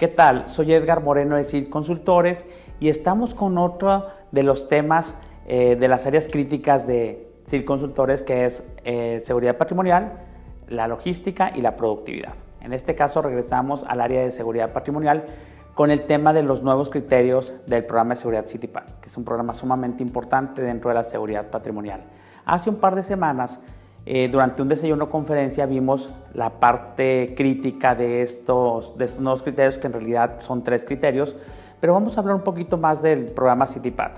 ¿Qué tal? Soy Edgar Moreno de CIL Consultores y estamos con otro de los temas eh, de las áreas críticas de CIL Consultores que es eh, seguridad patrimonial, la logística y la productividad. En este caso regresamos al área de seguridad patrimonial con el tema de los nuevos criterios del programa de seguridad CityPad, que es un programa sumamente importante dentro de la seguridad patrimonial. Hace un par de semanas eh, durante un desayuno conferencia vimos la parte crítica de estos, de estos nuevos criterios, que en realidad son tres criterios, pero vamos a hablar un poquito más del programa CityPad.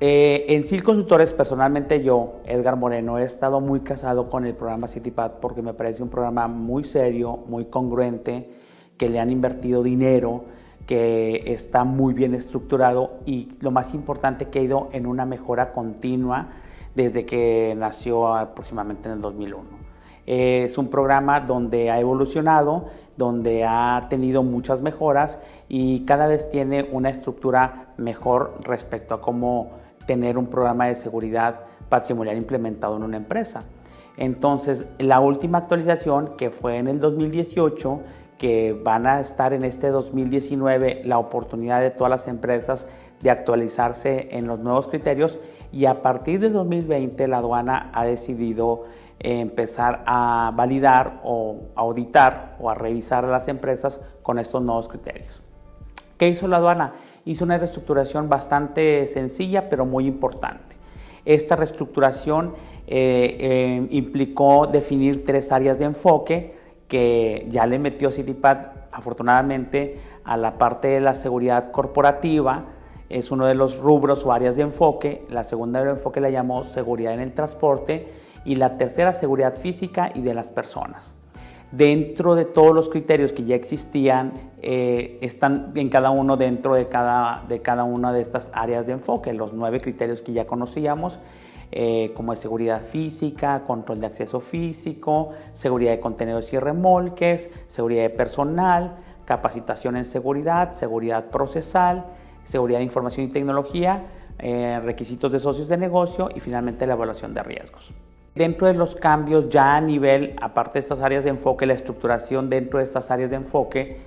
Eh, en SIL Consultores, personalmente yo, Edgar Moreno, he estado muy casado con el programa CityPad porque me parece un programa muy serio, muy congruente, que le han invertido dinero, que está muy bien estructurado y lo más importante que ha ido en una mejora continua desde que nació aproximadamente en el 2001. Es un programa donde ha evolucionado, donde ha tenido muchas mejoras y cada vez tiene una estructura mejor respecto a cómo tener un programa de seguridad patrimonial implementado en una empresa. Entonces, la última actualización, que fue en el 2018, que van a estar en este 2019 la oportunidad de todas las empresas de actualizarse en los nuevos criterios y a partir de 2020 la aduana ha decidido empezar a validar o auditar o a revisar a las empresas con estos nuevos criterios. ¿Qué hizo la aduana? Hizo una reestructuración bastante sencilla pero muy importante. Esta reestructuración eh, eh, implicó definir tres áreas de enfoque que ya le metió CityPad afortunadamente a la parte de la seguridad corporativa, es uno de los rubros o áreas de enfoque. La segunda de enfoque la llamó seguridad en el transporte y la tercera seguridad física y de las personas. Dentro de todos los criterios que ya existían, eh, están en cada uno dentro de cada, de cada una de estas áreas de enfoque, los nueve criterios que ya conocíamos, eh, como es seguridad física, control de acceso físico, seguridad de contenidos y remolques, seguridad de personal, capacitación en seguridad, seguridad procesal, seguridad de información y tecnología, eh, requisitos de socios de negocio y finalmente la evaluación de riesgos. Dentro de los cambios ya a nivel, aparte de estas áreas de enfoque, la estructuración dentro de estas áreas de enfoque,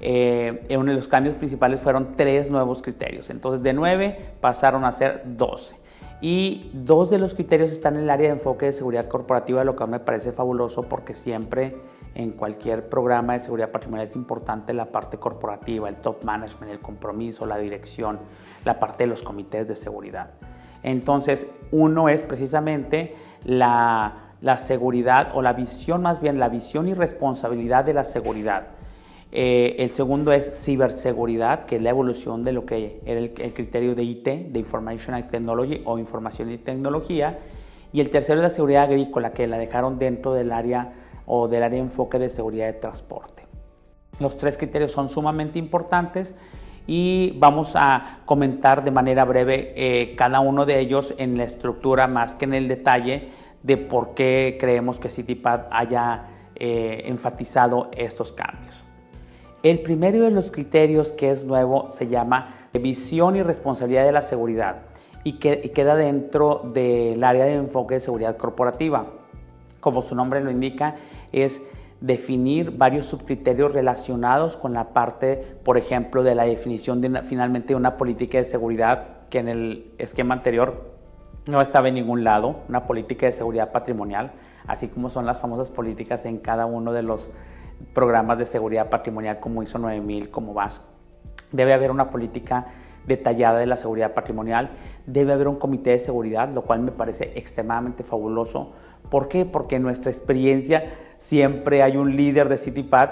eh, uno de los cambios principales fueron tres nuevos criterios. Entonces de nueve pasaron a ser doce. Y dos de los criterios están en el área de enfoque de seguridad corporativa, lo que me parece fabuloso porque siempre en cualquier programa de seguridad patrimonial es importante la parte corporativa, el top management, el compromiso, la dirección, la parte de los comités de seguridad. Entonces, uno es precisamente la, seguridad o la visión, más bien la visión y responsabilidad de la seguridad. Eh, el segundo es ciberseguridad, que es la evolución de lo que era el, el, criterio de IT, de Information Technology o Información y Tecnología. Y el tercero es la seguridad agrícola, que la dejaron dentro del área o del área de enfoque de seguridad de transporte. Los tres criterios son sumamente importantes y vamos a comentar de manera breve eh, cada uno de ellos en la estructura más que en el detalle de por qué creemos que CityPad haya eh, enfatizado estos cambios. El primero de los criterios que es nuevo se llama visión y responsabilidad de la seguridad y, que, y queda dentro del área de enfoque de seguridad corporativa. Como su nombre lo indica, es definir varios subcriterios relacionados con la parte, por ejemplo, de la definición de finalmente de una política de seguridad que en el esquema anterior no estaba en ningún lado, una política de seguridad patrimonial, así como son las famosas políticas en cada uno de los programas de seguridad patrimonial como ISO 9000, como VAS. Debe haber una política detallada de la seguridad patrimonial, debe haber un comité de seguridad, lo cual me parece extremadamente fabuloso. ¿Por qué? Porque en nuestra experiencia siempre hay un líder de CityPad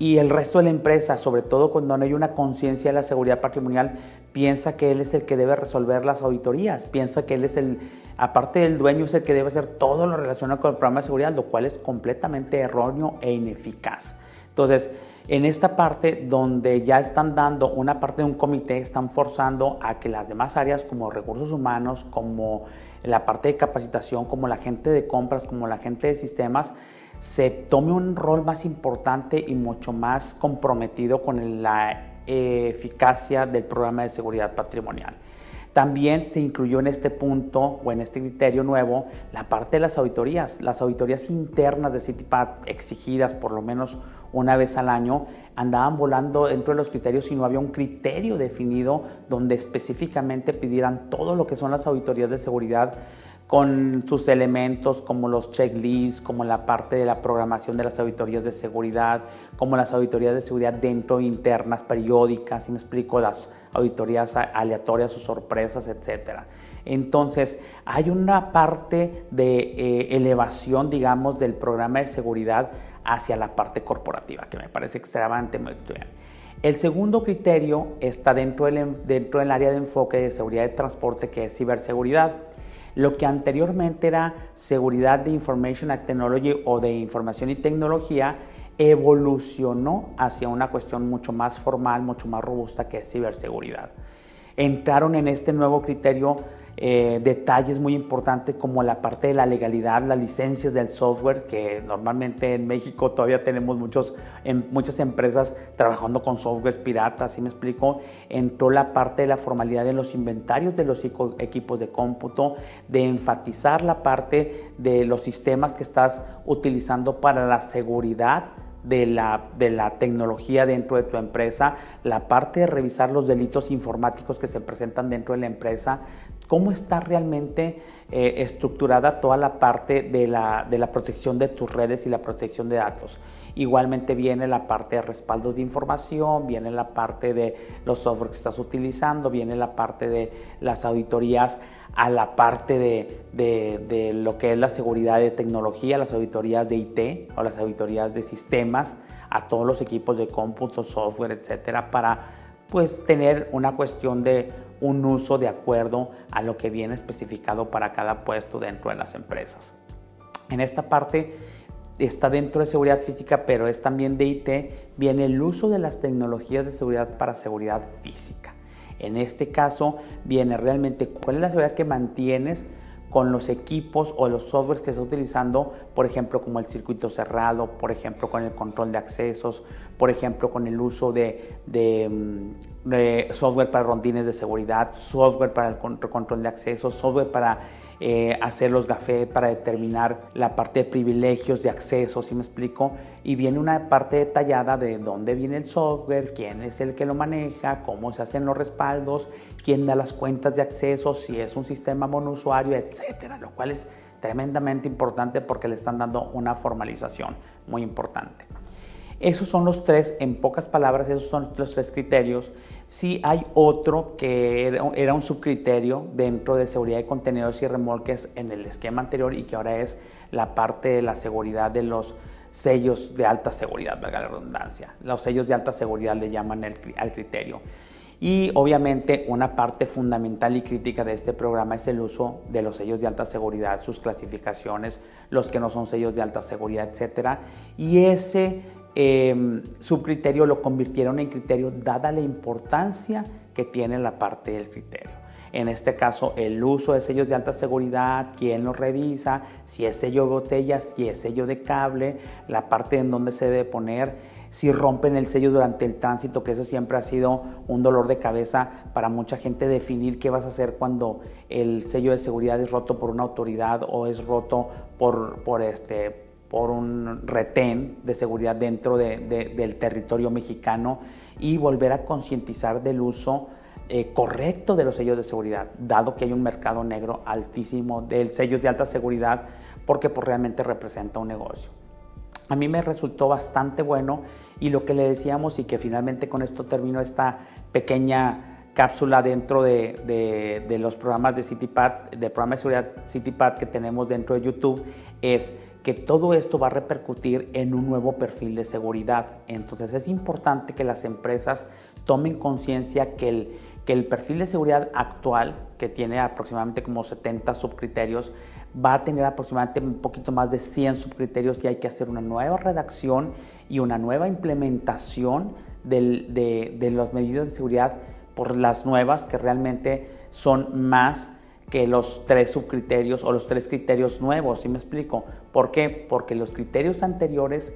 y el resto de la empresa, sobre todo cuando no hay una conciencia de la seguridad patrimonial, piensa que él es el que debe resolver las auditorías, piensa que él es el, aparte del dueño, es el que debe hacer todo lo relacionado con el programa de seguridad, lo cual es completamente erróneo e ineficaz. Entonces, en esta parte donde ya están dando una parte de un comité, están forzando a que las demás áreas como recursos humanos, como la parte de capacitación, como la gente de compras, como la gente de sistemas, se tome un rol más importante y mucho más comprometido con la eficacia del programa de seguridad patrimonial. También se incluyó en este punto o en este criterio nuevo la parte de las auditorías. Las auditorías internas de CityPad exigidas por lo menos una vez al año andaban volando dentro de los criterios y no había un criterio definido donde específicamente pidieran todo lo que son las auditorías de seguridad con sus elementos como los checklists, como la parte de la programación de las auditorías de seguridad, como las auditorías de seguridad dentro internas, periódicas, si me explico, las auditorías aleatorias o sorpresas, etc. Entonces, hay una parte de eh, elevación, digamos, del programa de seguridad hacia la parte corporativa, que me parece extremadamente. El segundo criterio está dentro del, dentro del área de enfoque de seguridad de transporte, que es ciberseguridad. Lo que anteriormente era seguridad de Information Technology o de información y tecnología, evolucionó hacia una cuestión mucho más formal, mucho más robusta que es ciberseguridad. Entraron en este nuevo criterio eh, detalles muy importantes como la parte de la legalidad, las licencias del software, que normalmente en México todavía tenemos muchos, en, muchas empresas trabajando con software pirata, así me explico. Entró la parte de la formalidad de los inventarios de los equipos de cómputo, de enfatizar la parte de los sistemas que estás utilizando para la seguridad de la, de la, tecnología dentro de tu empresa, la parte de revisar los delitos informáticos que se presentan dentro de la empresa, cómo está realmente eh, estructurada toda la parte de la, de la, protección de tus redes y la protección de datos. Igualmente viene la parte de respaldos de información, viene la parte de los software que estás utilizando, viene la parte de las auditorías a la parte de, de, lo que es la seguridad de tecnología, las auditorías de IT o las auditorías de sistemas a todos los equipos de cómputo, software, etcétera, para pues tener una cuestión de un uso de acuerdo a lo que viene especificado para cada puesto dentro de las empresas. En esta parte está dentro de seguridad física, pero es también de IT, viene el uso de las tecnologías de seguridad para seguridad física. En este caso viene realmente cuál es la seguridad que mantienes con los equipos o los softwares que está utilizando, por ejemplo, como el circuito cerrado, por ejemplo, con el control de accesos, por ejemplo, con el uso de, mm, software para rondines de seguridad, software para el control de accesos, software para eh, hacer los gafet para determinar la parte de privilegios de acceso, si me explico? Y viene una parte detallada de dónde viene el software, quién es el que lo maneja, cómo se hacen los respaldos, quién da las cuentas de acceso, si es un sistema monousuario, etcétera, lo cual es tremendamente importante porque le están dando una formalización muy importante. Esos son los tres, en pocas palabras, esos son los tres criterios. Sí hay otro que era, un subcriterio dentro de seguridad de contenedores y remolques en el esquema anterior y que ahora es la parte de la seguridad de los sellos de alta seguridad, valga la redundancia. Los sellos de alta seguridad le llaman al criterio. Y obviamente una parte fundamental y crítica de este programa es el uso de los sellos de alta seguridad, sus clasificaciones, los que no son sellos de alta seguridad, etc. Y ese eh, subcriterio lo convirtieron en criterio dada la importancia que tiene la parte del criterio. En este caso, el uso de sellos de alta seguridad, quién los revisa, si es sello de botella, si es sello de cable, la parte en donde se debe poner, si rompen el sello durante el tránsito, que eso siempre ha sido un dolor de cabeza para mucha gente definir qué vas a hacer cuando el sello de seguridad es roto por una autoridad o es roto por este, por un retén de seguridad dentro del territorio mexicano y volver a concientizar del uso eh, correcto de los sellos de seguridad, dado que hay un mercado negro altísimo de sellos de alta seguridad, porque pues, realmente representa un negocio. A mí me resultó bastante bueno y lo que le decíamos y que finalmente con esto termino esta pequeña cápsula dentro de, de los programas de CityPad, de programa de seguridad CityPad que tenemos dentro de YouTube, es que todo esto va a repercutir en un nuevo perfil de seguridad. Entonces es importante que las empresas tomen conciencia que el, que el perfil de seguridad actual, que tiene aproximadamente como 70 subcriterios, va a tener aproximadamente un poquito más de 100 subcriterios y hay que hacer una nueva redacción y una nueva implementación de, de las medidas de seguridad por las nuevas que realmente son más que los tres subcriterios o los tres criterios nuevos, ¿sí me explico? ¿Por qué? Porque los criterios anteriores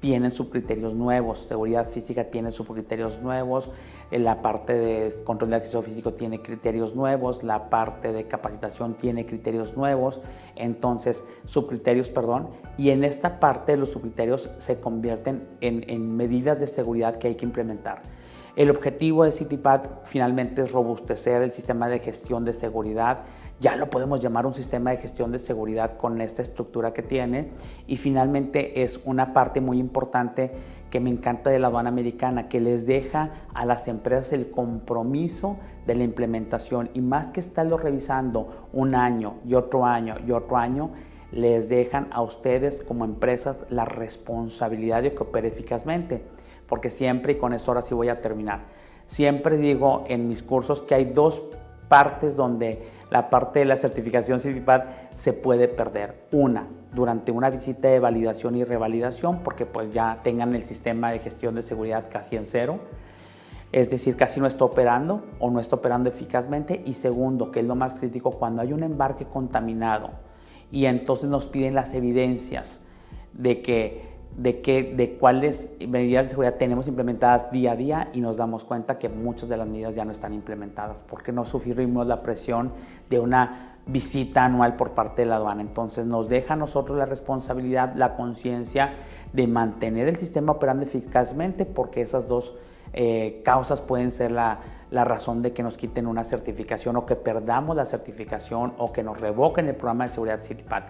tienen subcriterios nuevos, seguridad física tiene subcriterios nuevos, en la parte de control de acceso físico tiene criterios nuevos, la parte de capacitación tiene criterios nuevos, entonces subcriterios, perdón, y en esta parte los subcriterios se convierten en, en medidas de seguridad que hay que implementar. El objetivo de CityPad finalmente es robustecer el sistema de gestión de seguridad, ya lo podemos llamar un sistema de gestión de seguridad con esta estructura que tiene. Y finalmente es una parte muy importante que me encanta de la aduana americana, que les deja a las empresas el compromiso de la implementación. Y más que estarlo revisando un año y otro año y otro año, les dejan a ustedes como empresas la responsabilidad de que opere eficazmente, porque siempre, y con eso ahora sí voy a terminar, siempre digo en mis cursos que hay dos partes donde la parte de la certificación CITIPAD se puede perder. Una, durante una visita de validación y revalidación, porque pues ya tengan el sistema de gestión de seguridad casi en cero, es decir, casi no está operando o no está operando eficazmente. Y segundo, que es lo más crítico, cuando hay un embarque contaminado y entonces nos piden las evidencias de que de, qué, de cuáles medidas de seguridad tenemos implementadas día a día y nos damos cuenta que muchas de las medidas ya no están implementadas porque no sufrimos la presión de una visita anual por parte de la aduana. Entonces nos deja a nosotros la responsabilidad, la conciencia de mantener el sistema operando eficazmente porque esas dos eh, causas pueden ser la, la razón de que nos quiten una certificación o que perdamos la certificación o que nos revoquen el programa de seguridad CityPad.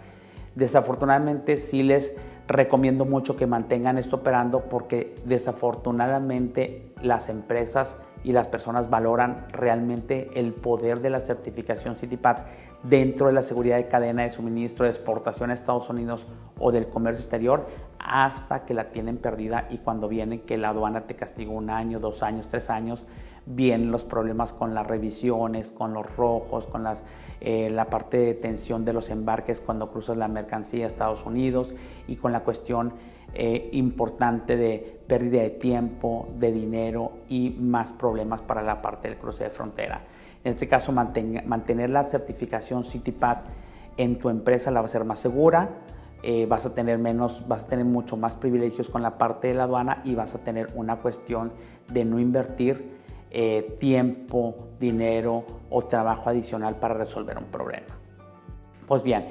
Desafortunadamente sí les recomiendo mucho que mantengan esto operando porque desafortunadamente las empresas y las personas valoran realmente el poder de la certificación CityPad dentro de la seguridad de cadena de suministro, de exportación a Estados Unidos o del comercio exterior hasta que la tienen perdida y cuando viene que la aduana te castiga un año, dos años, tres años, vienen los problemas con las revisiones, con los rojos, con eh, la parte de detención de los embarques cuando cruzas la mercancía a Estados Unidos y con la cuestión eh, importante de pérdida de tiempo, de dinero y más problemas para la parte del cruce de frontera. En este caso, mantener la certificación CityPad en tu empresa la va a ser más segura, eh, vas a tener menos, vas a tener mucho más privilegios con la parte de la aduana y vas a tener una cuestión de no invertir eh, tiempo, dinero o trabajo adicional para resolver un problema. Pues bien,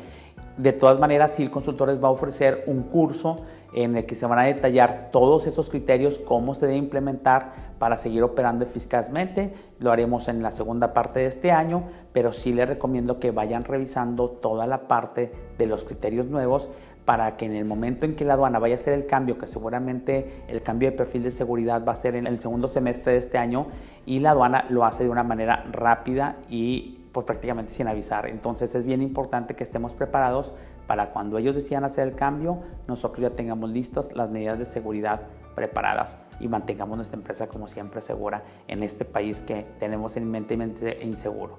de todas maneras, SIL Consultores va a ofrecer un curso en el que se van a detallar todos esos criterios, cómo se debe implementar para seguir operando eficazmente. Lo haremos en la segunda parte de este año, pero sí les recomiendo que vayan revisando toda la parte de los criterios nuevos para que en el momento en que la aduana vaya a hacer el cambio, que seguramente el cambio de perfil de seguridad va a ser en el segundo semestre de este año, y la aduana lo hace de una manera rápida y pues prácticamente sin avisar. Entonces es bien importante que estemos preparados para cuando ellos decidan hacer el cambio, nosotros ya tengamos listas las medidas de seguridad preparadas y mantengamos nuestra empresa como siempre segura en este país que tenemos en mente inseguro.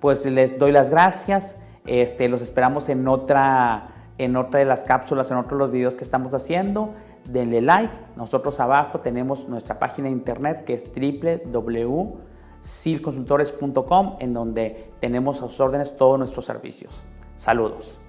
Pues les doy las gracias, este, los esperamos en otra, en otra de las cápsulas, en otros de los videos que estamos haciendo. Denle like, nosotros abajo tenemos nuestra página de internet que es www.silconsultores.com en donde tenemos a sus órdenes todos nuestros servicios. Saludos.